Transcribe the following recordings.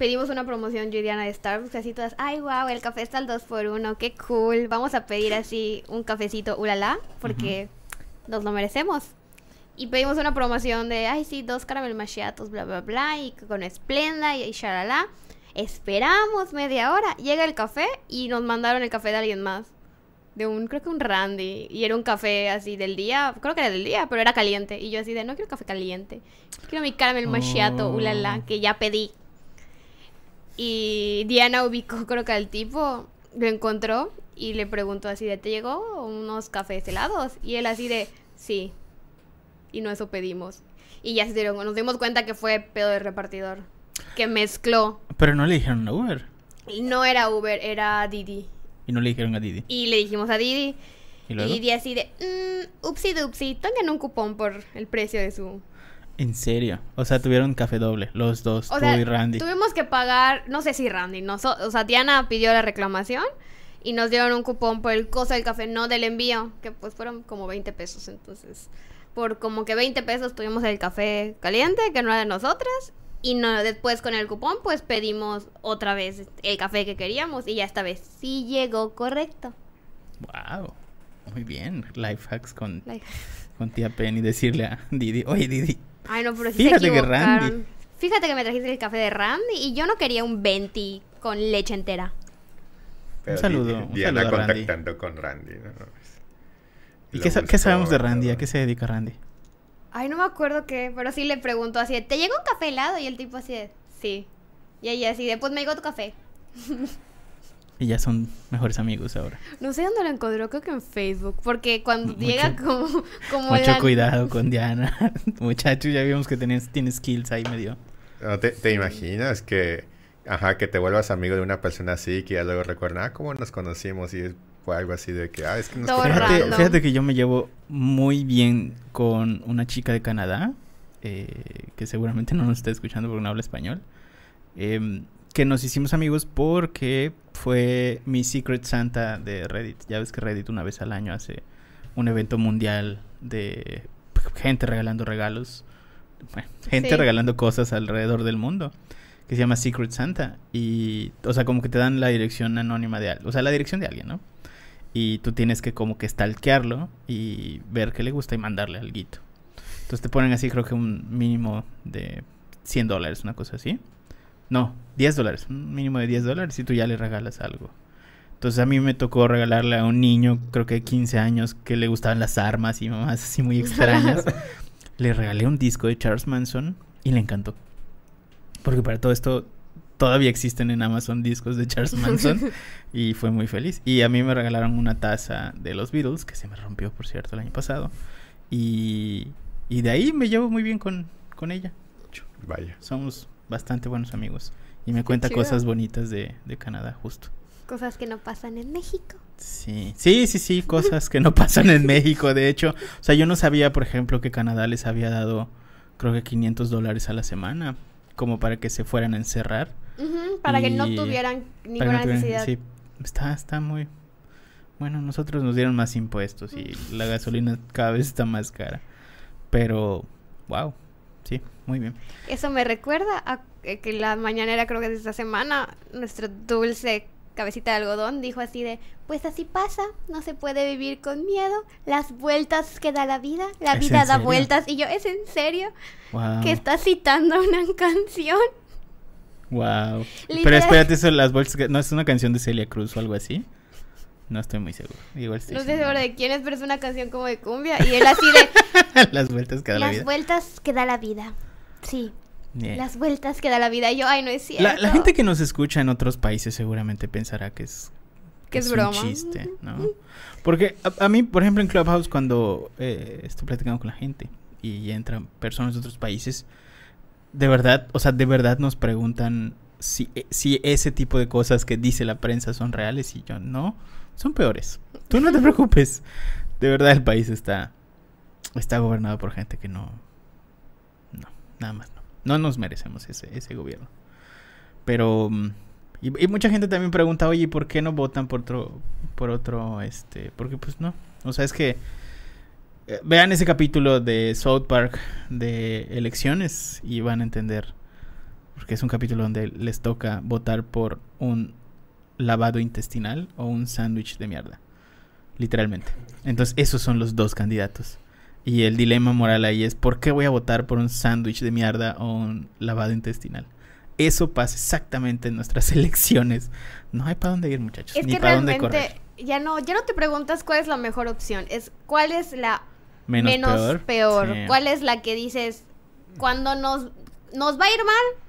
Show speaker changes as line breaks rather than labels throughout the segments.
pedimos una promoción yo y Diana de Starbucks, así todas, ay, wow, el café está al 2 por 1 qué cool. Vamos a pedir así un cafecito ulala, porque nos lo merecemos. Y pedimos una promoción de, ay, sí, dos caramel machiatos, bla, bla, bla, y con esplenda y, y shalala. Esperamos media hora, llega el café y nos mandaron el café de alguien más. De un, creo que un Randy. Y era un café así del día, creo que era del día, pero era caliente. Y yo así de, no quiero café caliente. Quiero mi caramel macchiato,
Oh.
ulala, que ya pedí. Y Diana ubicó, creo que al tipo, lo encontró y le preguntó así de, ¿te llegó unos cafés helados? Y él así de, sí. Y no eso pedimos. Y ya se dieron, nos dimos cuenta que fue pedo de repartidor. Que mezcló.
Pero no le dijeron a Uber.
Y no era Uber, era Didi.
Y no le dijeron a Didi.
Y le dijimos a Didi.
¿Y?
Didi así de, mmm, upsi dupsi, tengan un cupón por el precio de su...
En serio. O sea, tuvieron café doble. Los dos,
O
tú
sea,
y Randy.
tuvimos que pagar, no sé si Randy, no, so- o sea, Diana pidió la reclamación y nos dieron un cupón por el costo del café, no del envío, que pues fueron como 20 pesos, entonces por como que 20 pesos tuvimos el café caliente, que no era de nosotras, y no, después con el cupón pues pedimos otra vez el café que queríamos y ya esta vez sí llegó correcto.
Wow. Muy bien. Life hacks con, con tía Penny. Decirle a Didi, oye Didi.
Ay, no, pero sí
Fíjate
se
que. Randy-
Fíjate que me trajiste el café de Randy y yo no quería un 20 con leche entera.
Pero
Un saludo,
Di-
un
Diana
saludo a Randy.
contactando con Randy. ¿no?
¿Y
Lo
qué, sa- qué
buscó,
sabemos de Randy? ¿A qué se dedica Randy?
Ay, no me acuerdo qué, pero sí le preguntó así de, ¿te llegó un café helado? Y el tipo así de, sí. Y ella así de, pues me llegó tu café.
Y ya son mejores amigos ahora.
No sé dónde lo encontró, creo que en Facebook, porque cuando
Mucho-
llega como, como
Mucho
la-
cuidado con Diana. Muchacho, ya vimos que tienes, tienes skills ahí medio.
¿No te, te imaginas que, ajá, que te vuelvas amigo de una persona así que ya luego recuerda, ah, cómo nos conocimos y fue algo así de que, ah, es que nos
Todo
conocemos.
Fíjate,
random.
fíjate que yo me llevo muy bien con una chica de Canadá, eh, que seguramente no nos está escuchando porque no habla español, em, que nos hicimos amigos porque fue mi Secret Santa de Reddit. Ya ves que Reddit una vez al año hace un evento mundial de gente regalando regalos, bueno, gente
Sí.
regalando cosas alrededor del mundo. Que se llama Secret Santa. Y, o sea, como que te dan la dirección anónima de alguien. O sea, la dirección de alguien, ¿no? y tú tienes que como que stalkearlo y ver qué le gusta y mandarle algo. Entonces te ponen así creo que un mínimo de 100 dólares, una cosa así. No, 10 dólares, un mínimo de 10 dólares y tú ya le regalas algo. Entonces a mí me tocó regalarle a un niño, creo que de 15 años, que le gustaban las armas y mamás así muy extrañas. le regalé un disco de Charles Manson y le encantó. Porque para todo esto todavía existen en Amazon discos de Charles Manson y fue muy feliz. Y a mí me regalaron una taza de los Beatles, que se me rompió, por cierto, el año pasado. Y, y de ahí me llevo muy bien con, con ella.
Vaya.
Somos bastante buenos amigos. Y me cuenta
chido.
cosas bonitas de, de Canadá, justo.
Cosas que no pasan en México.
Sí, sí, sí, sí, cosas que no pasan en México, de hecho. O sea, yo no sabía, por ejemplo, que Canadá les había dado, creo que 500 dólares a la semana, como para que se fueran a encerrar.
Para que no tuvieran ninguna
no tuvieran-
necesidad.
Sí, está, está muy... Bueno, nosotros nos dieron más impuestos y la gasolina cada vez está más cara. Pero, wow, muy bien.
Eso me recuerda a eh, que la mañanera, creo que de esta semana, nuestro dulce cabecita de algodón dijo así de, pues así pasa, no se puede vivir con miedo, las vueltas que da la vida, la
¿Es
vida da
serio?
vueltas. Y yo, ¿es en serio?
Wow.
Que está citando una canción.
Wow. Pero espérate, eso, las que- ¿no es una canción de Celia Cruz o algo así? No estoy muy seguro. Igual estoy
No
diciendo-
seguro de quién es, pero es una canción como de cumbia. Y él así de,
las vueltas que da la
las
vida.
vueltas que da la vida. Sí, las vueltas que da la vida. Y yo, ay, no es cierto.
La, la gente que nos escucha en otros países seguramente pensará que es,
Que es
un
broma.
chiste, ¿no? Porque a, a mí, por ejemplo, en Clubhouse, cuando eh, estoy platicando con la gente y entran personas de otros países, de verdad, o sea, de verdad nos preguntan si, eh, si ese tipo de cosas que dice la prensa son reales y yo no, son peores. Tú no te preocupes. De verdad el país está está gobernado por gente que no, nada más no. No nos merecemos ese ese gobierno. Pero mm, y, mucha gente también pregunta, "Oye, ¿y ¿por qué no votan por otro por otro este, porque pues no, o sea, es que eh, vean ese capítulo de South Park de elecciones y van a entender porque es un capítulo donde les toca votar por un lavado intestinal o un sándwich de mierda. Literalmente. Entonces, esos son los dos candidatos. Y el dilema moral ahí es, ¿por qué voy a votar por un sándwich de mierda o un lavado intestinal? Eso pasa exactamente en nuestras elecciones. No hay para dónde ir, muchachos.
Es
ni para dónde correr.
ya no, ya no te preguntas cuál es la mejor opción, es cuál es la
Menos,
menos,
peor.
peor.
Sí.
¿Cuál es la que dices cuando nos, nos va a ir mal,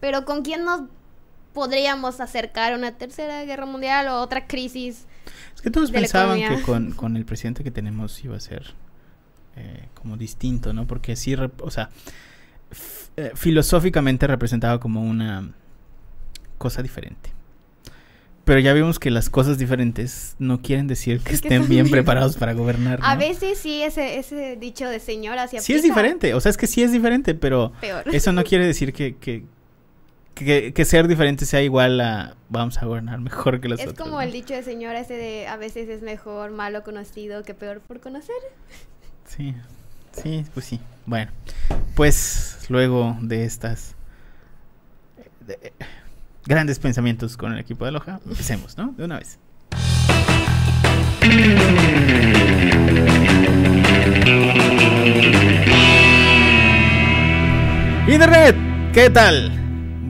pero con quién nos podríamos acercar a una tercera guerra mundial o otra crisis?
Es que todos pensaban que con, con el presidente que tenemos iba a ser eh, como distinto, ¿no? Porque rep- o sea, eh, filosóficamente representaba como una cosa diferente. Pero ya vimos que las cosas diferentes no quieren decir que
Es que
estén bien preparados para gobernar.
A veces sí, ese, ese dicho de señora se
Sí es diferente, o sea, es que sí es diferente, pero
Peor.
eso no quiere decir que, que, que, que ser diferente sea igual a vamos a gobernar mejor que los
Es
otros.
como
¿no?
el dicho de señora ese de a veces es mejor malo conocido que peor por conocer.
Sí, sí, pues sí. Bueno, pues luego de estas eh, de- grandes pensamientos con el equipo de Loja, empecemos, ¿no? De una vez. Internet, ¿qué tal?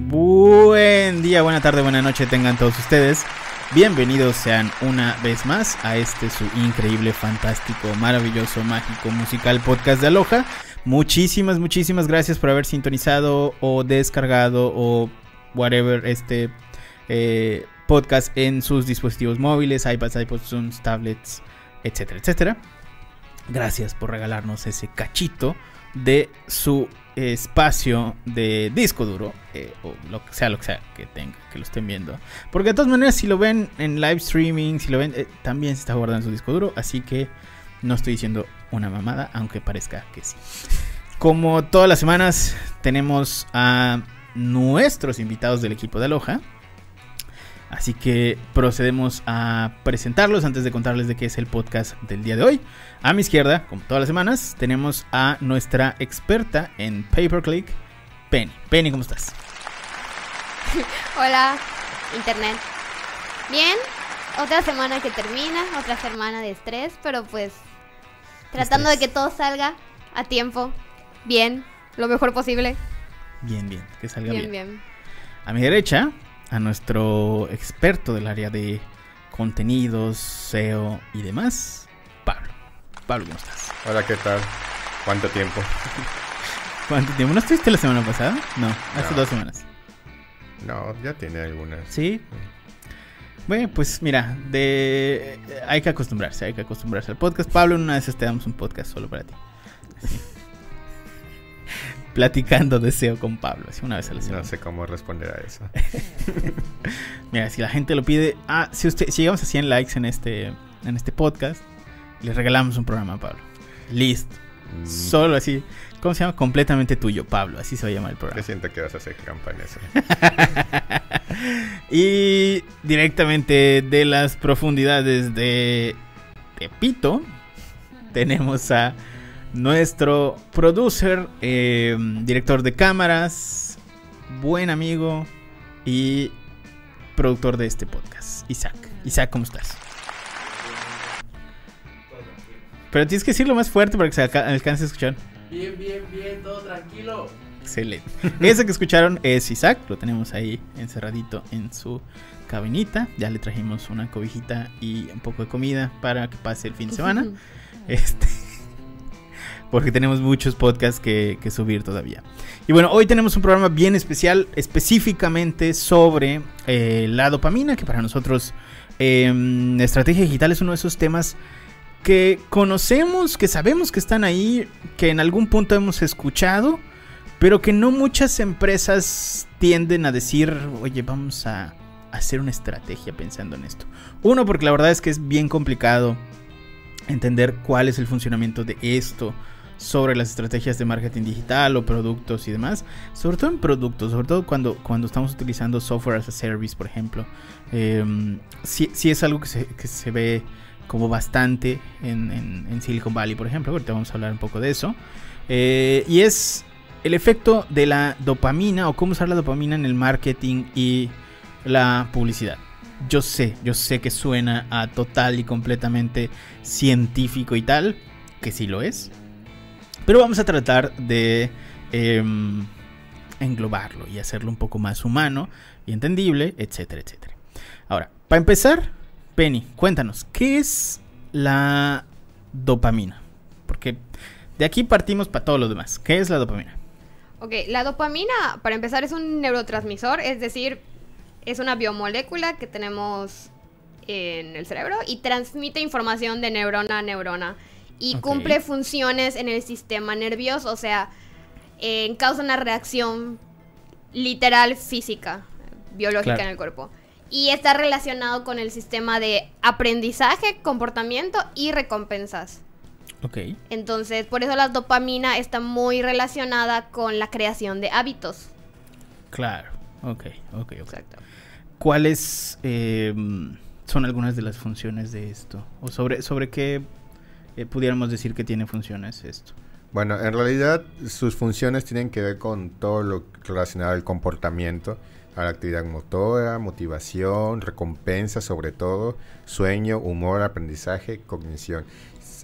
Buen día, buena tarde, buena noche tengan todos ustedes. Bienvenidos sean una vez más a este su increíble, fantástico, maravilloso, mágico, musical podcast de Aloha. Muchísimas, muchísimas gracias por haber sintonizado o descargado o whatever este eh, podcast en sus dispositivos móviles, iPads, iPods, Zooms, tablets, etcétera, etcétera. Gracias por regalarnos ese cachito de su espacio de disco duro eh, o lo que sea lo que sea que tenga que lo estén viendo. Porque de todas maneras si lo ven en live streaming si lo ven eh, también se está guardando su disco duro así que no estoy diciendo una mamada aunque parezca que sí. Como todas las semanas tenemos a nuestros invitados del equipo de Aloha Así que procedemos a presentarlos antes de contarles de qué es el podcast del día de hoy. A mi izquierda, como todas las semanas, tenemos a nuestra experta en pay per click, Penny. Penny, ¿cómo estás?
Hola, internet. Bien, otra semana que termina, otra semana de estrés, pero pues tratando de que todo salga a tiempo, bien, lo mejor posible.
Bien, bien, que salga
Bien,
bien.
bien.
A mi derecha, a nuestro experto del área de contenidos, SEO y demás, Pablo. Pablo, ¿cómo estás?
Hola, ¿qué tal? ¿Cuánto tiempo?
¿Cuánto tiempo? ¿No estuviste la semana pasada? No, hace
No.
dos semanas.
No, ya tiene algunas.
Sí. Bueno, pues mira, de hay que acostumbrarse, hay que acostumbrarse al podcast. Pablo, una esas te damos un podcast solo para ti. Así. Platicando deseo con Pablo, así una vez a la semana.
No sé cómo responder a eso.
Mira, si la gente lo pide, ah, si usted si llegamos a 100 likes en este en este podcast, le regalamos un programa a Pablo. Listo.
Mm,
Solo así, ¿cómo se llama? Completamente tuyo, Pablo, así se va a llamar el programa.
Yo siento que vas a hacer campaña eso.
y directamente de las profundidades de Tepito, tenemos a nuestro producer, eh, director de cámaras, buen amigo y productor de este podcast, Isaac. Isaac, ¿cómo estás? Pero tienes que decirlo más fuerte para que se alca- alcance a escuchar.
Bien, bien, bien, todo tranquilo.
Excelente. Ese que escucharon es Isaac, lo tenemos ahí encerradito en su cabinita. Ya le trajimos una cobijita y un poco de comida para que pase el fin de semana. Este, porque tenemos muchos podcasts que, subir todavía. Y bueno, hoy tenemos un programa bien especial, específicamente sobre eh, la dopamina, que para nosotros la estrategia digital es uno de esos temas que conocemos, que sabemos que están ahí, que en algún punto hemos escuchado, pero que no muchas empresas tienden a decir, oye, vamos a hacer una estrategia pensando en esto. Uno, porque la verdad es que es bien complicado entender cuál es el funcionamiento de esto sobre las estrategias de marketing digital o productos y demás. Sobre todo en productos, sobre todo cuando, cuando estamos utilizando software as a service, por ejemplo. Eh, sí, sí es algo que se, que se ve como bastante en, en- Silicon Valley, por ejemplo. Ahorita vamos a hablar un poco de eso. Eh, y es el efecto de la dopamina o cómo usar la dopamina en el marketing y la publicidad. Yo sé, yo sé que suena a total y completamente científico y tal, que sí lo es. Pero vamos a tratar de em, englobarlo y hacerlo un poco más humano y entendible, etcétera, etcétera. Ahora, para empezar, Penny, cuéntanos, ¿qué es la dopamina? Porque de aquí partimos para todo lo demás. ¿Qué es la dopamina?
Ok, la dopamina, para empezar, es un neurotransmisor, es decir, es una biomolécula que tenemos en el cerebro y transmite información de neurona a neurona y cumple funciones en el sistema nervioso, o sea, eh, causa una reacción literal física, biológica
Claro.
en el cuerpo. Y está relacionado con el sistema de aprendizaje, comportamiento y recompensas.
Ok.
Entonces, por eso la dopamina está muy relacionada con la creación de hábitos.
Claro. Ok, ok, ok.
Exacto.
¿Cuáles eh, son algunas de las funciones de esto? ¿O sobre, sobre qué eh, pudiéramos decir que tiene funciones esto?
Bueno, en realidad sus funciones tienen que ver con todo lo relacionado al comportamiento, a la actividad motora, motivación, recompensa sobre todo, sueño, humor, aprendizaje, cognición.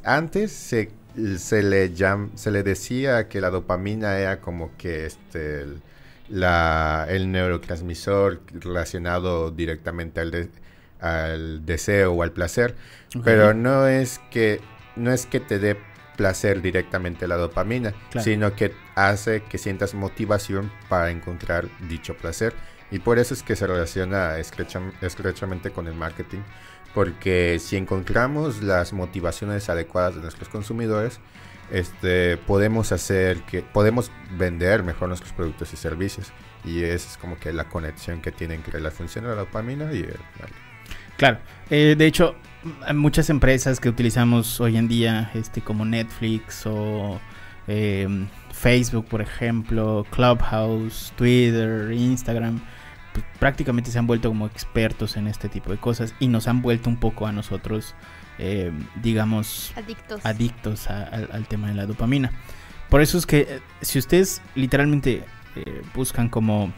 Antes se, se, le, llam- se le decía que la dopamina era como que este, el, la- el neurotransmisor relacionado directamente al, de- al deseo o al placer, pero no es que no es que te dé placer directamente la dopamina,
Claro.
sino que hace que sientas motivación para encontrar dicho placer. Y por eso es que se relaciona estrecha- estrechamente con el marketing, porque si encontramos las motivaciones adecuadas de nuestros consumidores, este, podemos hacer que podemos vender mejor nuestros productos y servicios. Y esa es como que la conexión que tiene entre la función de la dopamina y el.
Claro. Eh, de hecho, muchas empresas que utilizamos hoy en día, este, como Netflix o eh, Facebook, por ejemplo, Clubhouse, Twitter, Instagram, pues, prácticamente se han vuelto como expertos en este tipo de cosas y nos han vuelto un poco a nosotros, eh, digamos,
Adictos.
adictos a- al tema de la dopamina. Por eso es que eh, si ustedes literalmente eh, buscan como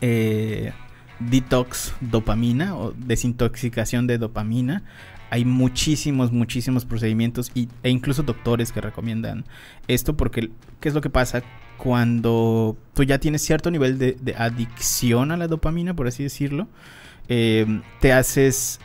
eh, detox dopamina o desintoxicación de dopamina, hay muchísimos, muchísimos procedimientos y, e incluso doctores que recomiendan esto porque ¿qué es lo que pasa? Cuando tú ya tienes cierto nivel de, adicción a la dopamina, por así decirlo, eh, te haces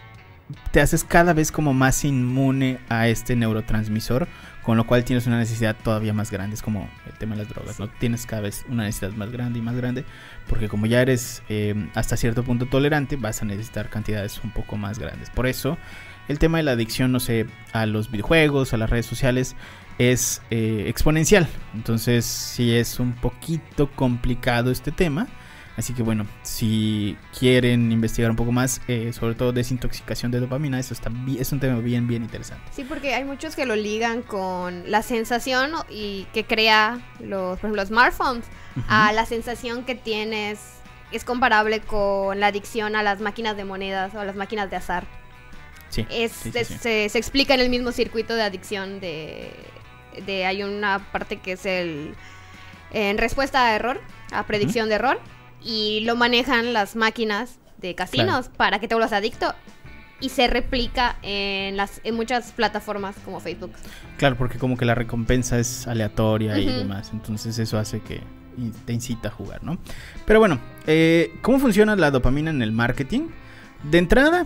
te haces cada vez como más inmune a este neurotransmisor, con lo cual tienes una necesidad todavía más grande. Es como el tema de las drogas, ¿no? Tienes cada vez una necesidad más grande y más grande, porque como ya eres eh, hasta cierto punto tolerante, vas a necesitar cantidades un poco más grandes. Por eso, el tema de la adicción, no sé, a los videojuegos, a las redes sociales, es eh, exponencial. Entonces, sí es un poquito complicado este tema. Así que bueno, si quieren investigar un poco más, eh, sobre todo desintoxicación de dopamina, eso está es un tema bien, bien interesante.
Sí, porque hay muchos que lo ligan con la sensación y que crea los, por ejemplo, los smartphones, a la sensación que tienes es comparable con la adicción a las máquinas de monedas o a las máquinas de azar.
Sí,
Es,
sí, sí,
es-
sí.
Se, se explica en el mismo circuito de adicción de, de hay una parte que es el en respuesta a error, a predicción de error y lo manejan las máquinas de casinos para que te vuelvas adicto y se replica en las en muchas plataformas como Facebook.
Claro, porque como que la recompensa es aleatoria y demás, entonces eso hace que te incita a jugar, ¿no? Pero bueno, eh, ¿cómo funciona la dopamina en el marketing? De entrada,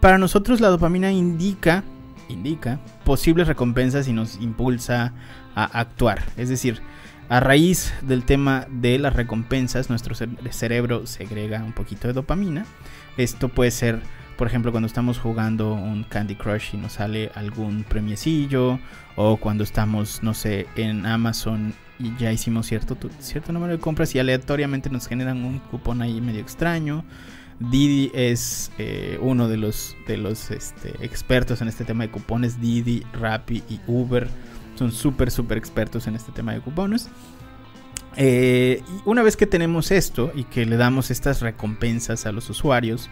para nosotros la dopamina indica, indica posibles recompensas y nos impulsa a actuar. Es decir, a raíz del tema de las recompensas, nuestro cere- cerebro segrega un poquito de dopamina. Esto puede ser, por ejemplo, cuando estamos jugando un Candy Crush y nos sale algún premiecillo, o cuando estamos, no sé, en Amazon y ya hicimos cierto, cierto número de compras y aleatoriamente nos generan un cupón ahí medio extraño. Didi es eh, uno de los, de los este, expertos en este tema de cupones. Didi, Rappi y Uber son súper, súper expertos en este tema de cupones. Eh, una vez que tenemos esto y que le damos estas recompensas a los usuarios,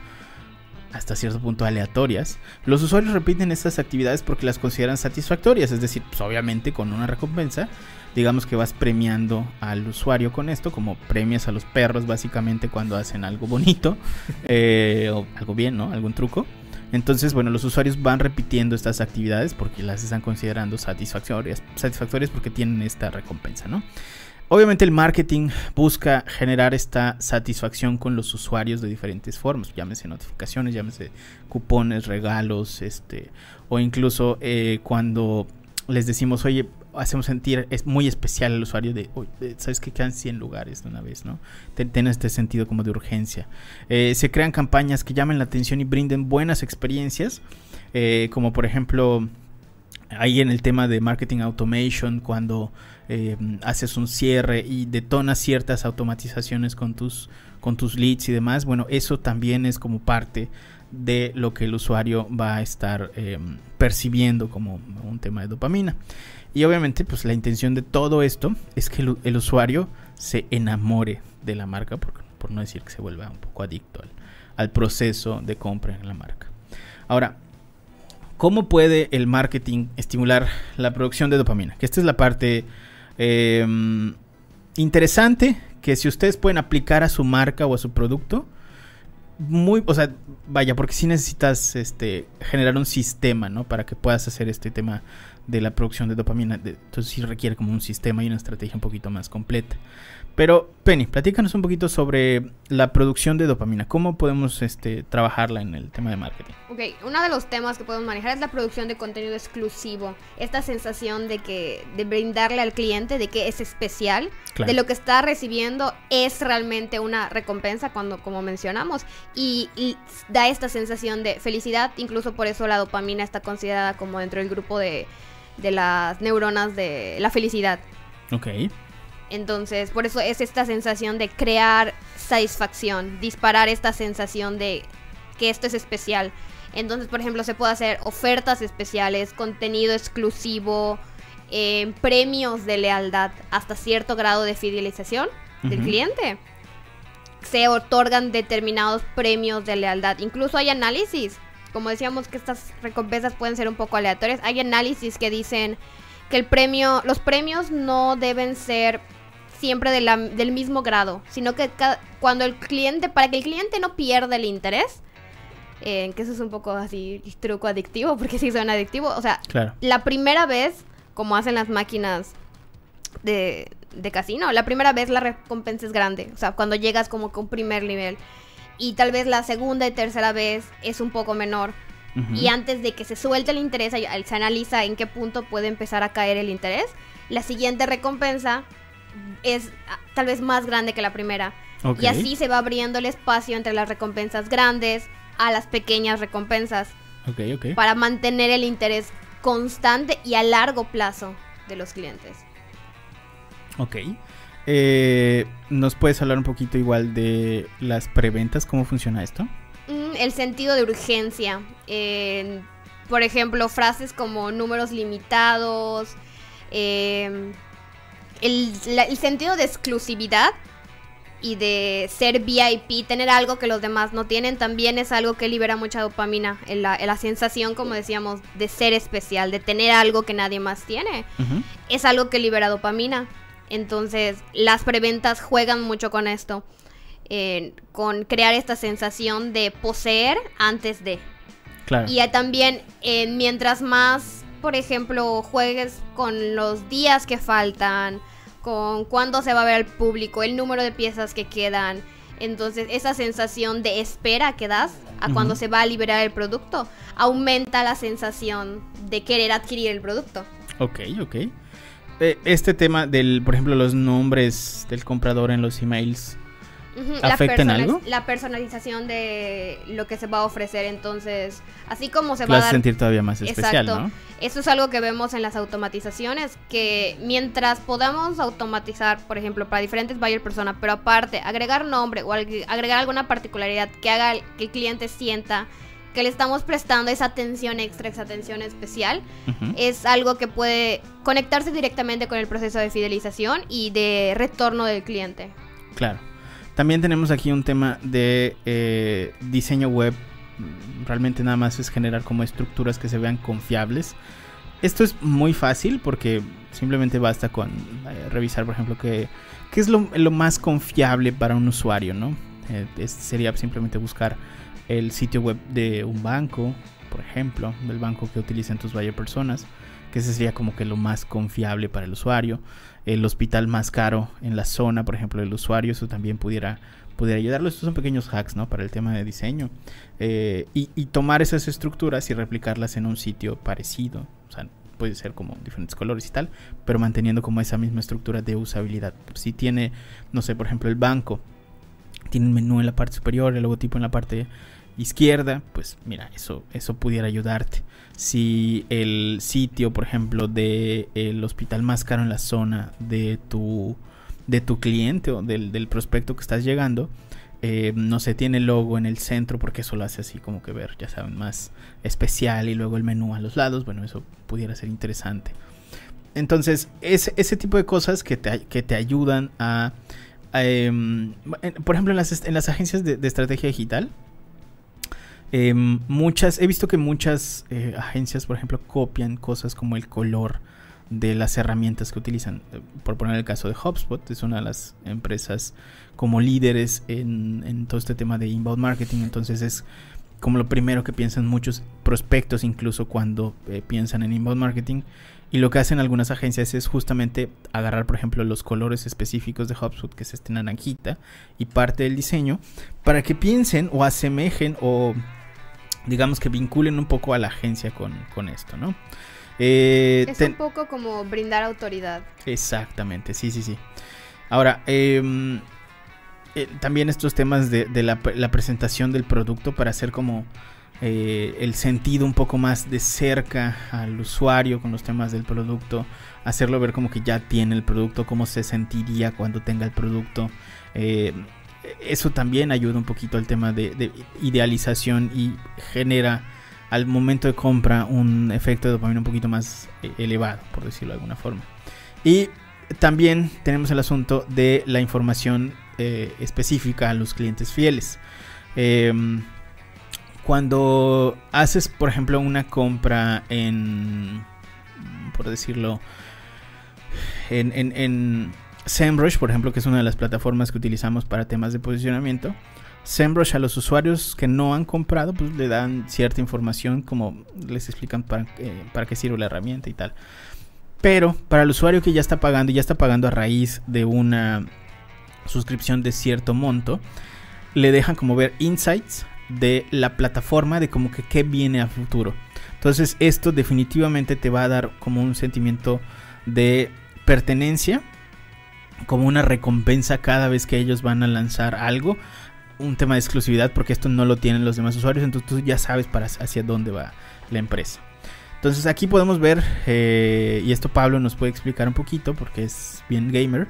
hasta cierto punto aleatorias, los usuarios repiten estas actividades porque las consideran satisfactorias, es decir, pues obviamente con una recompensa, digamos que vas premiando al usuario con esto, como premias a los perros básicamente cuando hacen algo bonito eh, o algo bien, ¿no? Algún truco. Entonces, bueno, los usuarios van repitiendo estas actividades porque las están considerando satisfactorias, satisfactorias porque tienen esta recompensa, ¿no? Obviamente el marketing busca generar esta satisfacción con los usuarios de diferentes formas, llámese notificaciones, llámese cupones, regalos, este, o incluso eh, cuando les decimos, oye, hacemos sentir es muy especial al usuario de, sabes que quedan 100 lugares de una vez, ¿no? Tiene este sentido como de urgencia. Eh, se crean campañas que llamen la atención y brinden buenas experiencias, eh, como por ejemplo ahí en el tema de marketing automation, cuando eh, haces un cierre y detonas ciertas automatizaciones con tus, con tus leads y demás, bueno, eso también es como parte de lo que el usuario va a estar percibiendo como un tema de dopamina. Y obviamente, pues la intención de todo esto es que el, usuario se enamore de la marca, por, por, no decir que se vuelva un poco adicto al, proceso de compra en la marca. Ahora, ¿cómo puede el marketing estimular la producción de dopamina? Que esta es la parte em, interesante que si ustedes pueden aplicar a su marca o a su producto, muy, o sea, vaya, porque si necesitas este generar un sistema, ¿no? Para que puedas hacer este tema de la producción de dopamina. entonces sí requiere como un sistema y una estrategia un poquito más completa. Pero, Penny, platícanos un poquito sobre la producción de dopamina. ¿Cómo podemos este, trabajarla en el tema de marketing?
Ok, uno de los temas que podemos manejar es la producción de contenido exclusivo. Esta sensación de que, de brindarle al cliente de que es especial, de lo que está recibiendo es realmente una recompensa, cuando, como mencionamos, y, y da esta sensación de felicidad. Incluso por eso la dopamina está considerada como dentro del grupo de, de las neuronas de la felicidad.
Ok.
Entonces, por eso es esta sensación de crear satisfacción, disparar esta sensación de que esto es especial. Entonces, por ejemplo, se puede hacer ofertas especiales, contenido exclusivo, eh, premios de lealtad hasta cierto grado de fidelización del cliente. Se otorgan determinados premios de lealtad. Incluso hay análisis. Como decíamos que estas recompensas pueden ser un poco aleatorias. Hay análisis que dicen que el premio, los premios no deben ser siempre del mismo grado, sino que cuando el cliente, para que el cliente no pierda el interés, eh, que eso es un poco así truco adictivo, porque sí suena adictivo, o sea, la primera vez, como hacen las máquinas de, de casino, la primera vez la recompensa es grande, o sea, cuando llegas como con primer nivel, y tal vez la segunda y tercera vez es un poco menor. Y antes de que se suelte el interés, se analiza en qué punto puede empezar a caer el interés. La siguiente recompensa es ah, tal vez más grande que la primera. Y así se va abriendo el espacio entre las recompensas grandes a las pequeñas recompensas. Para mantener el interés constante y a largo plazo de los clientes.
Ok. Eh, ¿Nos puedes hablar un poquito igual de las preventas? ¿Cómo funciona esto?
Mm, el sentido de urgencia. por ejemplo, frases como números limitados. Eh, el, sentido de exclusividad y de ser VIP, tener algo que los demás no tienen, también es algo que libera mucha dopamina. La sensación, como decíamos, de ser especial, de tener algo que nadie más tiene, es algo que libera dopamina. Entonces, las preventas juegan mucho con esto, con crear esta sensación de poseer antes de. Y también, eh, mientras más por ejemplo, juegues con los días que faltan, con cuándo se va a ver al público, el número de piezas que quedan. Entonces, esa sensación de espera que das a cuando se va a liberar el producto aumenta la sensación de querer adquirir el producto.
Ok, ok. Eh, este tema del, por ejemplo, los nombres del comprador en los emails ¿Afecta algo?
La personalización de lo que se va a ofrecer, entonces, así como se va
a dar... sentir todavía más especial, ¿no?
Eso es algo que vemos en las automatizaciones, que mientras podamos automatizar, por ejemplo, para diferentes buyer persona, pero aparte, agregar nombre o agregar alguna particularidad que haga que el cliente sienta que le estamos prestando esa atención extra, esa atención especial, es algo que puede conectarse directamente con el proceso de fidelización y de retorno del cliente.
Claro. También tenemos aquí un tema de eh, diseño web Realmente nada más es generar como estructuras que se vean confiables. Esto es muy fácil porque simplemente basta con eh, revisar, por ejemplo, qué, qué es lo, lo más confiable para un usuario, ¿no? Eh, es- sería simplemente buscar el sitio web de un banco, por ejemplo, del banco que utilicen tus buyer personas, que ese sería como que lo más confiable para el usuario. El hospital más caro en la zona, por ejemplo, del usuario, eso también pudiera, pudiera ayudarlo. Estos son pequeños hacks, ¿no? Para el tema de diseño. Eh, y tomar esas estructuras y replicarlas en un sitio parecido. O sea, puede ser como diferentes colores y tal, pero manteniendo como esa misma estructura de usabilidad. Si tiene, no sé, por ejemplo, el banco, tiene un menú en la parte superior, el logotipo en la parte izquierda, pues mira, eso, eso pudiera ayudarte. Si el sitio, por ejemplo, de el hospital más caro en la zona de tu, de tu cliente o del, del prospecto que estás llegando, eh, no sé, tiene logo en el centro porque eso lo hace así como que ver, ya saben, más especial y luego el menú a los lados, bueno, eso pudiera ser interesante. Entonces, ese, tipo de cosas que te, que te ayudan a... em, por ejemplo, en las, en las agencias de estrategia digital, em, muchas, he visto que muchas eh, agencias, por ejemplo, copian cosas como el color de las herramientas que utilizan. Eh, Por poner el caso de HubSpot, es una de las empresas como líderes en, todo este tema de inbound marketing, entonces es como lo primero que piensan muchos prospectos incluso cuando eh, piensan en inbound marketing y lo que hacen algunas agencias es justamente agarrar por ejemplo los colores específicos de HubSpot que es este naranjita y parte del diseño para que piensen o asemejen o digamos que vinculen un poco a la agencia con, con esto, ¿no? Eh,
Es
ten-
un poco como brindar autoridad.
Exactamente, sí, sí, sí. Ahora, em, eh, también estos temas de, de la presentación del producto para hacer como eh, el sentido un poco más de cerca al usuario con los temas del producto, hacerlo ver como que ya tiene el producto, cómo se sentiría cuando tenga el producto. eh, eso también ayuda un poquito al tema de, de idealización y genera al momento de compra un efecto de dopamina un poquito más eh, elevado, por decirlo de alguna forma. Y también tenemos el asunto de la información específica a los clientes fieles. Cuando haces, por ejemplo, una compra en, por decirlo, en, en, en SEMrush, por ejemplo, que es una de las plataformas que utilizamos para temas de posicionamiento, SEMrush a los usuarios que no han comprado, pues le dan cierta información, como les explican para, eh, para qué sirve la herramienta y tal. Pero para el usuario que ya está pagando, y ya está pagando a raíz de una suscripción de cierto monto, le dejan como ver insights de la plataforma de como que qué viene a futuro. Entonces esto definitivamente te va a dar como un sentimiento de pertenencia, como una recompensa cada vez que ellos van a lanzar algo, un tema de exclusividad porque esto no lo tienen los demás usuarios, entonces tú ya sabes para hacia dónde va la empresa. Entonces aquí podemos ver, eh, y esto Pablo nos puede explicar un poquito porque es bien gamer,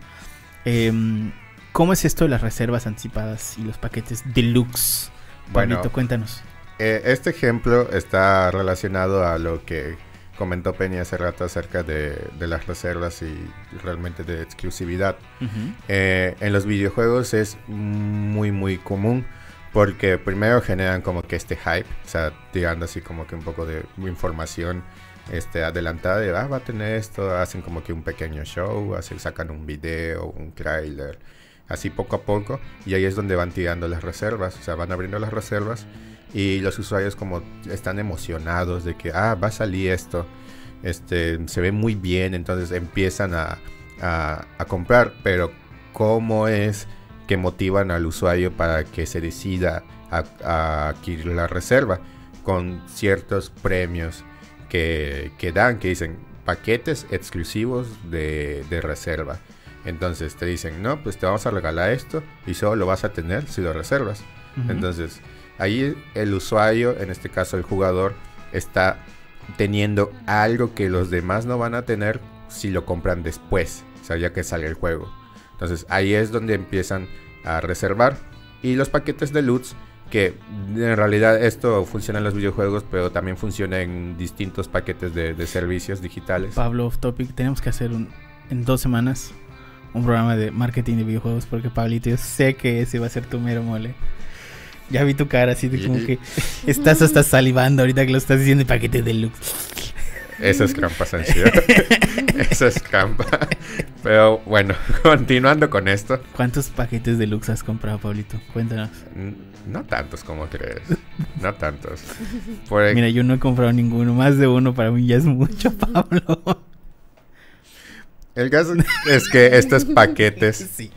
em, cómo es esto de las reservas anticipadas y los paquetes deluxe.
Bueno,
Pablito, cuéntanos.
Eh, este ejemplo está relacionado a lo que comentó Penny hace rato acerca de, de las reservas y realmente de exclusividad.
Ujú.
Eh, en los videojuegos es muy muy común porque primero generan como que este hype, o sea, tirando así como que un poco de información este, adelantada de, ah, va a tener esto, hacen como que un pequeño show, hacen, sacan un video, un trailer, así poco a poco, y ahí es donde van tirando las reservas, o sea, van abriendo las reservas y los usuarios como están emocionados de que, ah, va a salir esto, este, se ve muy bien, entonces empiezan a, a, comprar, pero ¿cómo es que motivan al usuario para que se decida a, a adquirir la reserva? Con ciertos premios que, que dan, que dicen paquetes exclusivos de, de reserva. Entonces te dicen, no, pues te vamos a regalar esto y solo lo vas a tener si lo reservas. Entonces, ahí el usuario, en este caso el jugador, está teniendo algo que los demás no van a tener si lo compran después, o sea, ya que sale el juego. Entonces, ahí es donde empiezan a reservar. Y los paquetes de loots, que en realidad esto funciona en los videojuegos, pero también funciona en distintos paquetes de, de servicios digitales.
Pablo off topic, tenemos que hacer un, en dos semanas un programa de marketing de videojuegos porque Pablito, yo sé que ese va a ser tu mero mole. Ya vi tu cara así de como que estás hasta salivando ahorita que lo estás diciendo paquete deluxe.
Eso es trampa, Sanchio. Eso es trampa. Pero bueno, continuando con esto.
¿Cuántos paquetes deluxe has comprado, Pablito? Cuéntanos.
No tantos como crees. No tantos. Por
Mira, yo no he comprado ninguno. Más de uno para mí ya es mucho, Pablo.
El caso es que estos paquetes,
Sí.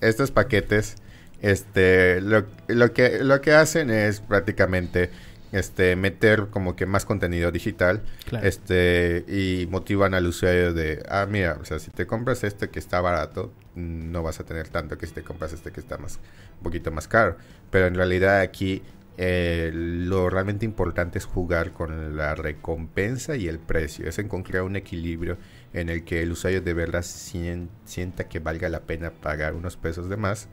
estos, paquetes, este, lo, lo que, lo que hacen es prácticamente, este, meter como que más contenido digital,
Claro.
este, y motivan al usuario de, ah, mira, o sea, si te compras este que está barato, no vas a tener tanto que si te compras este que está más, un poquito más caro. Pero en realidad aquí eh, lo realmente importante es jugar con la recompensa y el precio. Es encontrar un equilibrio en el que el usuario de verdad sien- sienta que valga la pena pagar unos pesos de más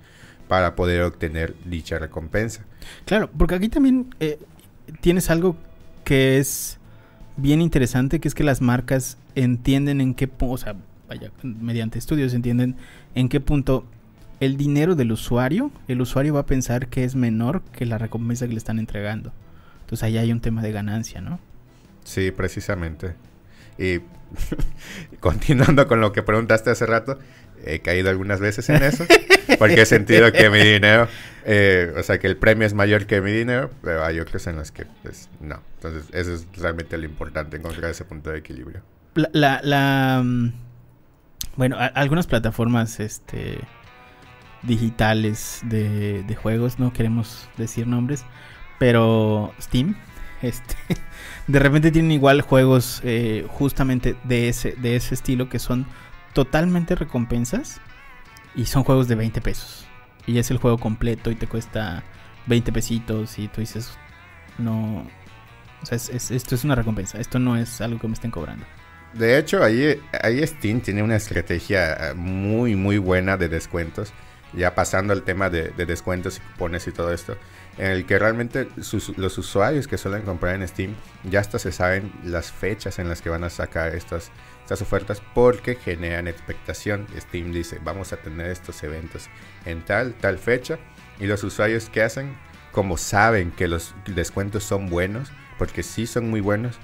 para poder obtener dicha recompensa.
Claro, porque aquí también eh, tienes algo que es bien interesante, que es que las marcas entienden en qué punto, o sea, vaya, mediante estudios entienden en qué punto el dinero del usuario, el usuario va a pensar que es menor que la recompensa que le están entregando. Entonces ahí hay un tema de ganancia, ¿no?
Sí, precisamente. Y continuando con lo que preguntaste hace rato, he caído algunas veces en eso, porque he sentido que mi dinero, eh, o sea, que el premio es mayor que mi dinero, pero hay otros en los que, pues, no. Entonces, eso es realmente lo importante, encontrar ese punto de equilibrio.
La, la, mm, bueno, algunas plataformas este digitales de juegos, no queremos decir nombres, pero Steam, este, de repente tienen igual juegos eh, justamente de ese, de ese estilo que son totalmente recompensas y son juegos de 20 pesos. Y es el juego completo y te cuesta 20 pesitos y tú dices, no, o sea, es- es- esto es una recompensa, esto no es algo que me estén cobrando.
De hecho, ahí, ahí Steam tiene una estrategia eh, muy, muy buena de descuentos. Ya pasando al tema de descuentos y cupones y todo esto. En el que realmente sus- los usuarios que suelen comprar en Steam ya hasta se saben las fechas en las que van a sacar estas, estas ofertas porque generan expectación. Steam dice, vamos a tener estos eventos en tal, tal fecha. Y los usuarios que hacen, como saben que los descuentos son buenos, porque sí son muy buenos,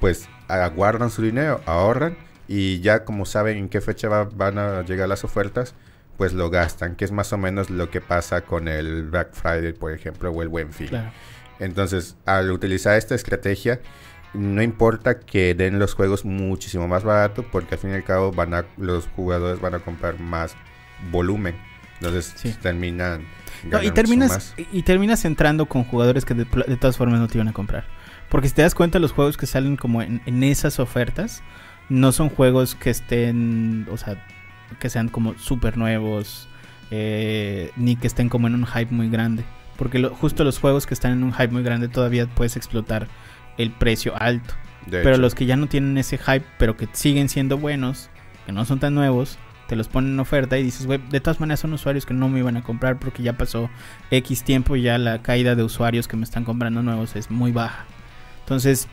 pues aguardan su dinero, ahorran y ya como saben en qué fecha va- van a llegar las ofertas, pues lo gastan, que es más o menos lo que pasa con el Black Friday, por ejemplo, o el Buen Fin.
Claro.
Entonces, al utilizar esta estrategia, no importa que den los juegos muchísimo más barato, porque al fin y al cabo van a, los jugadores van a comprar más volumen. Entonces
Sí.
terminan
No, y terminas
más.
y terminas entrando con jugadores que de, de todas formas no te iban a comprar. Porque si te das cuenta los juegos que salen como en, en esas ofertas no son juegos que estén, o sea, que sean como súper nuevos eh, ni que estén como en un hype muy grande. Porque lo- justo los juegos que están en un hype muy grande todavía puedes explotar el precio alto.
De
Pero
hecho.
los que ya no tienen ese hype, pero que siguen siendo buenos, que no son tan nuevos, te los ponen en oferta y dices, güey, de todas maneras son usuarios que no me iban a comprar porque ya pasó X tiempo y ya la caída de usuarios que me están comprando nuevos es muy baja. Entonces,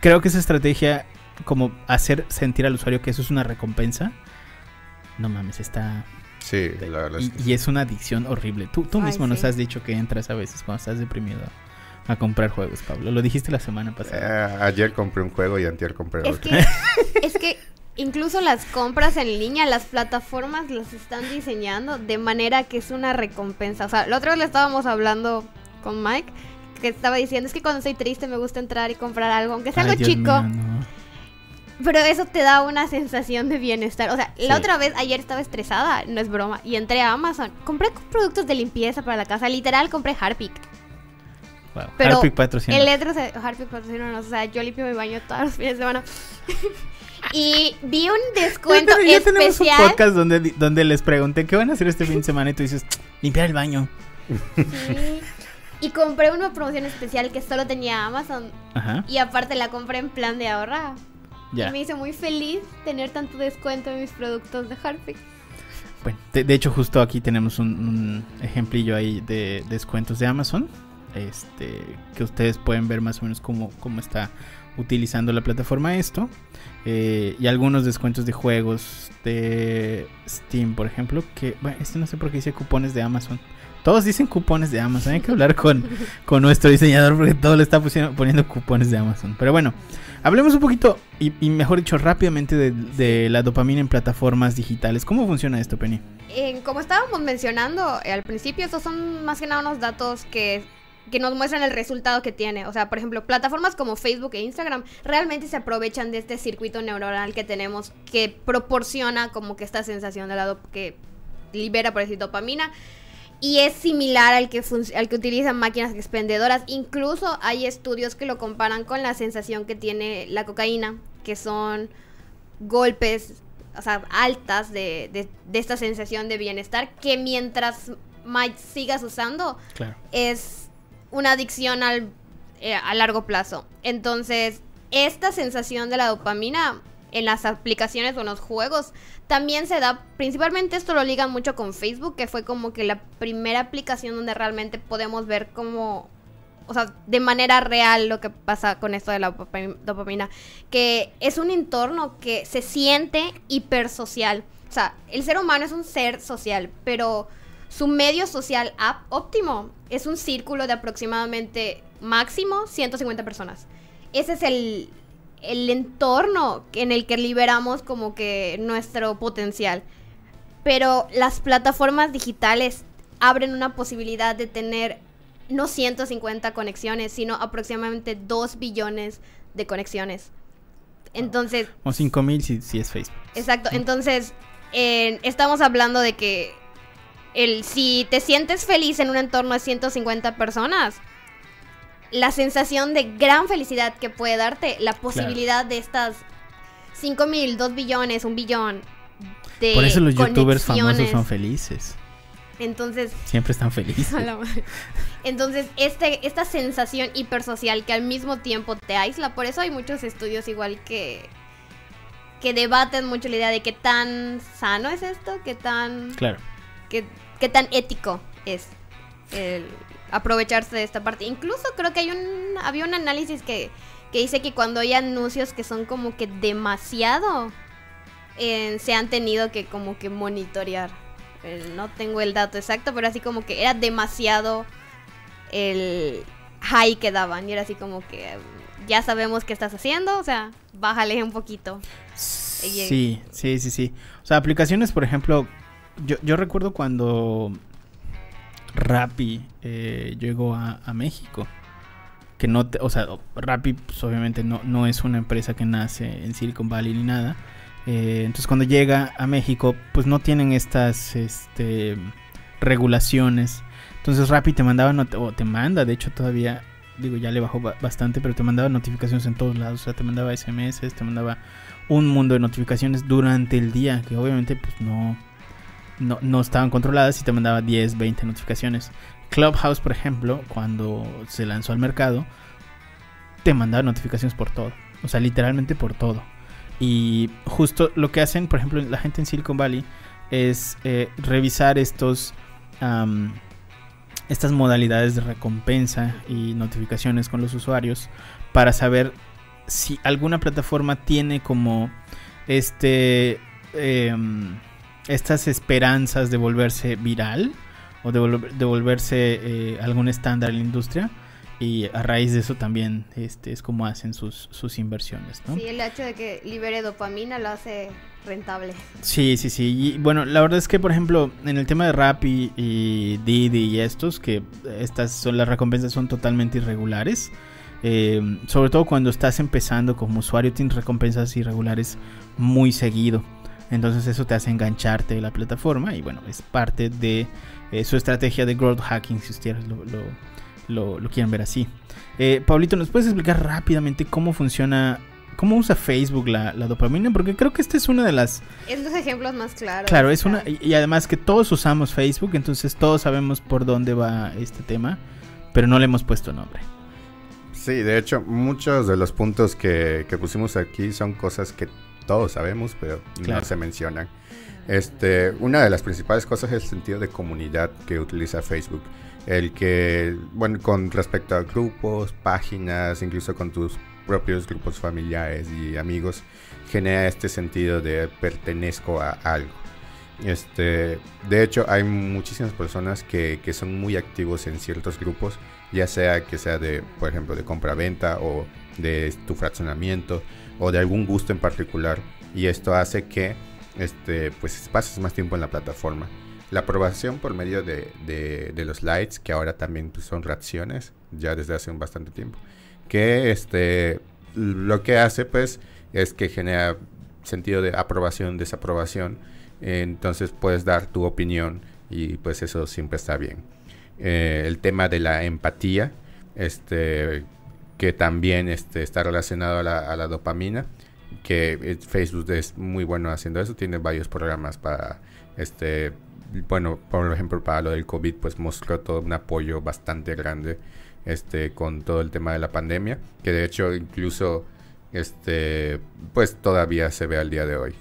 creo que esa estrategia, como hacer sentir al usuario que eso es una recompensa, no mames, está...
Sí, la verdad es
Y,
que
y es una adicción horrible. Tú, tú
Ay,
mismo nos has dicho que entras a veces cuando estás deprimido a comprar juegos, Pablo. Lo dijiste la semana pasada.
Eh, ayer compré un juego y antier compré
Es
otro.
que, es que incluso las compras en línea, las plataformas las están diseñando de manera que es una recompensa. O sea, la otra vez le estábamos hablando con Mike, que estaba diciendo, es que cuando estoy triste me gusta entrar y comprar algo, aunque sea
Ay,
algo
Dios
chico,
mío, no.
Pero eso te da una sensación de bienestar. O sea, la
Sí.
otra vez, ayer estaba estresada, no es broma, y entré a Amazon, compré productos de limpieza para la casa, literal compré Harpic.
Wow.
Pero
Harpic patrocina.
El letro se Harpic patrocina, o sea, yo limpio mi baño todos los fines de semana. y vi un descuento
Ya, ya tenemos un
especial.
podcast donde, donde les pregunté qué van a hacer este fin de semana y tú dices, limpiar el baño.
Sí. Y compré una promoción especial que solo tenía Amazon.
Ajá,
Y aparte la compré en plan de ahorrar.
Ya.
Y me hizo muy feliz tener tanto descuento en mis productos de Harpic.
Bueno, de, de hecho justo aquí tenemos un, un ejemplillo ahí de descuentos de Amazon. Este, que ustedes pueden ver más o menos cómo, cómo está utilizando la plataforma esto. eh, y algunos descuentos de juegos de Steam, por ejemplo. Que, bueno, este no sé por qué dice cupones de Amazon. Todos dicen cupones de Amazon. Hay que hablar con, con nuestro diseñador porque todo le está poniendo cupones de Amazon. Pero bueno, hablemos un poquito y, mejor dicho rápidamente de, la dopamina en plataformas digitales. ¿Cómo funciona esto, Penny?
Como estábamos mencionando eh, al principio, estos son más que nada unos datos que, que nos muestran el resultado que tiene. O sea, por ejemplo, plataformas como Facebook e Instagram realmente se aprovechan de este circuito neuronal que tenemos que proporciona como que esta sensación de la que libera, por decir, dopamina. Y es similar al que, al que utilizan máquinas expendedoras. Incluso hay estudios que lo comparan con la sensación que tiene la cocaína, que son golpes, o sea, altas de, de- de esta sensación de bienestar, que mientras más sigas usando,
Claro.
es una adicción al, eh, a largo plazo. Entonces, esta sensación de la dopamina en las aplicaciones o en los juegos también se da, principalmente esto lo ligan mucho con Facebook, que fue como que la primera aplicación donde realmente podemos ver como, o sea, de manera real lo que pasa con esto de la dopa- dopamina, que es un entorno que se siente hipersocial. O sea, el ser humano es un ser social, pero su medio social ap- óptimo es un círculo de aproximadamente máximo 150 personas. Ese es el, el entorno en el que liberamos como que nuestro potencial. Pero las plataformas digitales abren una posibilidad de tener no 150 conexiones, sino aproximadamente 2 billones de conexiones. Entonces,
O 5000 si, si es Facebook.
Exacto, entonces eh, estamos hablando de que el, si te sientes feliz en un entorno de 150 personas, la sensación de gran felicidad que puede darte, la posibilidad de estas 5 mil, 2 billones, un billón de
Por eso los youtubers famosos son felices.
Entonces,
Siempre están felices.
Entonces, este, esta sensación hipersocial que al mismo tiempo te aísla, por eso hay muchos estudios igual que que debaten mucho la idea de qué tan sano es esto, qué tan
Claro.
qué, qué tan ético es el aprovecharse de esta parte. Incluso creo que hay un había un análisis que, que dice que cuando hay anuncios que son como que demasiado eh, se han tenido que como que monitorear. Eh, no tengo el dato exacto, pero así como que era demasiado el high que daban. Y era así como que ya sabemos qué estás haciendo, o sea, bájale un poquito.
Sí, sí, sí, sí. O sea, aplicaciones, por ejemplo, yo, yo recuerdo cuando Rappi eh, llegó a, México. Que no, te- o sea, Rappi pues, obviamente no, no es una empresa que nace en Silicon Valley ni nada. Eh, entonces cuando llega a México, pues no tienen estas este, regulaciones. Entonces Rappi te mandaba, o te manda, de hecho todavía, digo, ya le bajó ba- bastante, pero te mandaba notificaciones en todos lados. O sea, te mandaba SMS, te mandaba un mundo de notificaciones durante el día, que obviamente pues no, no, no estaban controladas y te mandaba 10, 20 notificaciones. Clubhouse, por ejemplo, cuando se lanzó al mercado, te mandaba notificaciones por todo. O sea, literalmente por todo. Y justo lo que hacen, por ejemplo, la gente en Silicon Valley es eh, revisar estos estas modalidades de recompensa y notificaciones con los usuarios para saber si alguna plataforma tiene como este em, estas esperanzas de volverse viral o de, volver- de volverse eh, algún estándar en la industria y a raíz de eso también este es como hacen sus, sus inversiones ¿no?
Sí, el hecho de que libere dopamina lo hace rentable.
Sí, sí, sí. Y bueno, la verdad es que, por ejemplo, en el tema de Rappi y Didi y estos, que estas son las recompensas son totalmente irregulares. eh, sobre todo cuando estás empezando como usuario, tienes recompensas irregulares muy seguido. Entonces eso te hace engancharte de la plataforma y bueno, es parte de eh, su estrategia de growth hacking, si ustedes lo, lo, lo- lo quieren ver así. Eh, Pablito, ¿nos puedes explicar rápidamente cómo funciona, cómo usa Facebook la, la dopamina? Porque creo que esta es una de las
Es los ejemplos más claros.
Claro, es una y y además que todos usamos Facebook, entonces todos sabemos por dónde va este tema, pero no le hemos puesto nombre.
Sí, de hecho, muchos de los puntos que, que pusimos aquí son cosas que todos sabemos, pero
Claro.
no se mencionan. Este, una de las principales cosas es el sentido de comunidad que utiliza Facebook. El que, bueno, con respecto a grupos, páginas, incluso con tus propios grupos familiares y amigos, genera este sentido de pertenezco a algo. Este, de hecho, hay muchísimas personas que, que son muy activos en ciertos grupos, ya sea que sea de, por ejemplo, de compra-venta o de tu fraccionamiento o de algún gusto en particular. Y esto hace que este, pues pases más tiempo en la plataforma. La aprobación por medio de, de, los lights, que ahora también pues, son reacciones, ya desde hace un bastante tiempo, que este, lo que hace pues es que genera sentido de aprobación, desaprobación, entonces puedes dar tu opinión y pues eso siempre está bien. Eh, el tema de la empatía, este, que también este, está relacionado a la, dopamina, que eh, Facebook es muy bueno haciendo eso, tiene varios programas para, este, bueno, por ejemplo, para lo del COVID, pues mostró todo un apoyo bastante grande este, con todo el tema de la pandemia, que de hecho incluso, este, pues todavía se ve al día de hoy.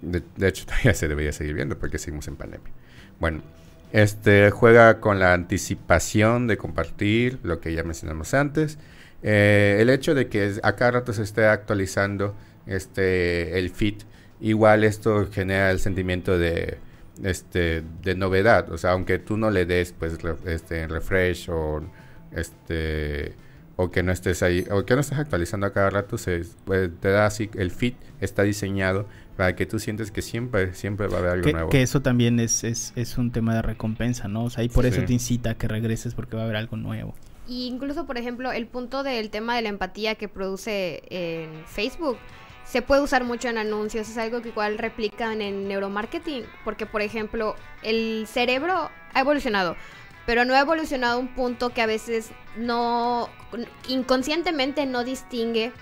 De, de hecho, todavía se debería seguir viendo porque seguimos en pandemia. Bueno, este juega con la anticipación de compartir, lo que ya mencionamos antes. Eh, el hecho de que a cada rato se esté actualizando este el feed, igual esto genera el sentimiento de este de novedad, o sea, aunque tú no le des pues re, este refresh o este o que no estés ahí o que no estés actualizando a cada rato se pues, te da así el feed está diseñado para que tú sientes que siempre siempre va a haber algo
que,
nuevo.
Que eso también es, es, es, un tema de recompensa, ¿no? O sea, y por sí. eso te incita a que regreses porque va a haber algo nuevo.
Y incluso, por ejemplo, el punto del tema de la empatía que produce en Facebook se puede usar mucho en anuncios, es algo que igual replican en neuromarketing, porque por ejemplo, el cerebro ha evolucionado, pero no ha evolucionado un punto que a veces no inconscientemente no distingue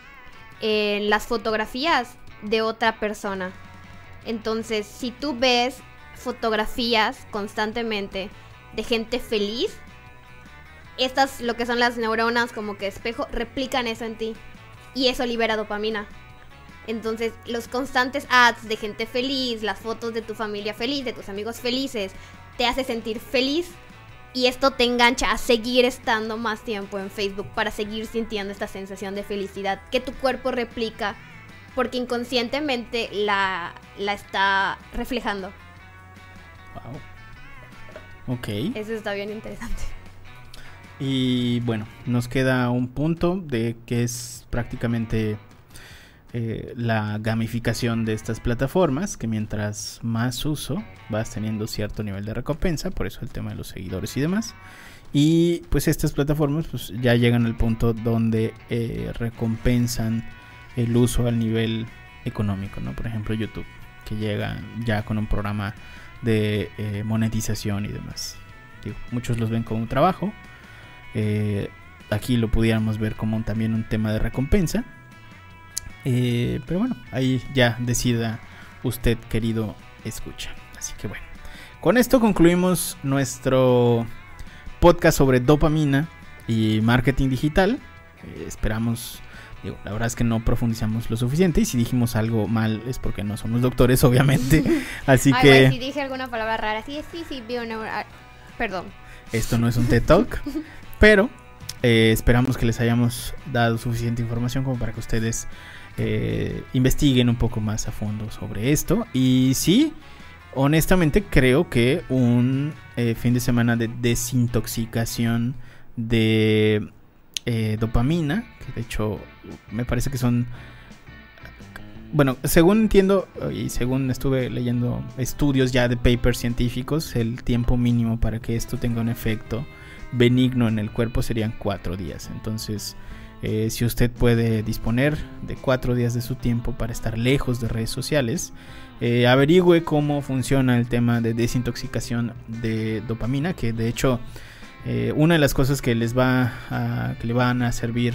eh, las fotografías de otra persona. Entonces, si tú ves fotografías constantemente de gente feliz, estas, lo que son las neuronas como que espejo, replican eso en ti. Y eso libera dopamina. Entonces, los constantes ads de gente feliz, las fotos de tu familia feliz, de tus amigos felices, te hace sentir feliz. Y esto te engancha a seguir estando más tiempo en Facebook para seguir sintiendo esta sensación de felicidad que tu cuerpo replica porque inconscientemente la, la está reflejando.
Wow. Ok.
Eso está bien interesante.
Y bueno, nos queda un punto de que es prácticamente eh, la gamificación de estas plataformas, que mientras más uso vas teniendo cierto nivel de recompensa, por eso el tema de los seguidores y demás. Y pues estas plataformas pues, ya llegan al punto donde eh, recompensan el uso al nivel económico, ¿no? Por ejemplo, YouTube, que llega ya con un programa de eh, monetización y demás. Digo, muchos los ven como un trabajo. Eh, aquí lo pudiéramos ver como también un tema de recompensa. Eh, pero bueno, ahí ya decida usted, querido escucha. Así que bueno, con esto concluimos nuestro podcast sobre dopamina y marketing digital. esperamos Digo, la verdad es que no profundizamos lo suficiente y si dijimos algo mal es porque no somos doctores, obviamente. Así
Ay,
que...
Bueno, si dije alguna palabra rara, sí, sí, sí, vi una... Perdón.
Esto no es un TED Talk, pero eh, esperamos que les hayamos dado suficiente información como para que ustedes eh, investiguen un poco más a fondo sobre esto. Y sí, honestamente creo que un eh, fin de semana de desintoxicación de dopamina, que de hecho me parece que son... Bueno, según entiendo y según estuve leyendo estudios ya de papers científicos, el tiempo mínimo para que esto tenga un efecto benigno en el cuerpo serían cuatro días. Entonces, eh, si usted puede disponer de cuatro días de su tiempo para estar lejos de redes sociales, eh, averigüe cómo funciona el tema de desintoxicación de dopamina, que de hecho eh, una de las cosas que les va que le van a servir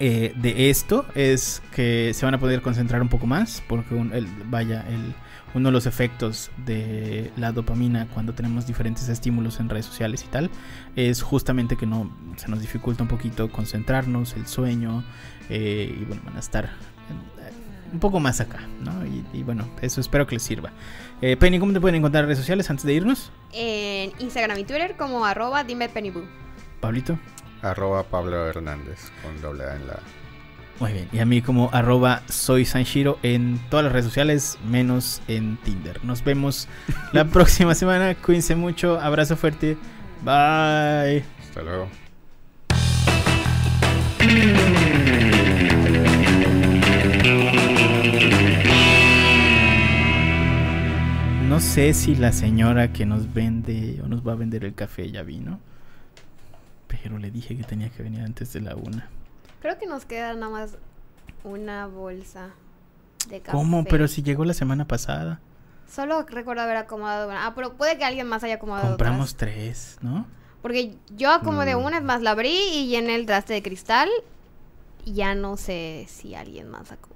eh, de esto es que se van a poder concentrar un poco más porque un, el, vaya el, uno de los efectos de la dopamina cuando tenemos diferentes estímulos en redes sociales y tal es justamente que no se nos dificulta un poquito concentrarnos el sueño eh, y bueno van a estar un poco más acá, ¿no? Y, y, bueno, eso espero que les sirva. Eh, Penny, ¿cómo te pueden encontrar en redes sociales antes de irnos?
En Instagram y Twitter como arroba dime Pennyboo.
Pablito.
Arroba Pablo Hernández con doble A en la.
Muy bien. Y a mí como arroba soy Sanshiro en todas las redes sociales, menos en Tinder. Nos vemos la próxima semana. Cuídense mucho. Abrazo fuerte. Bye.
Hasta luego.
No sé si la señora que nos vende o nos va a vender el café ya vino. Pero le dije que tenía que venir antes de la una.
Creo que nos queda nada más una bolsa de café.
¿Cómo? Pero si llegó la semana pasada.
Solo recuerdo haber acomodado una. Ah, pero puede que alguien más haya acomodado
Compramos
otras.
tres, ¿no?
Porque yo acomodé
Mm.
una, es más, la abrí y llené el traste de cristal. Y ya no sé si alguien más acomodó.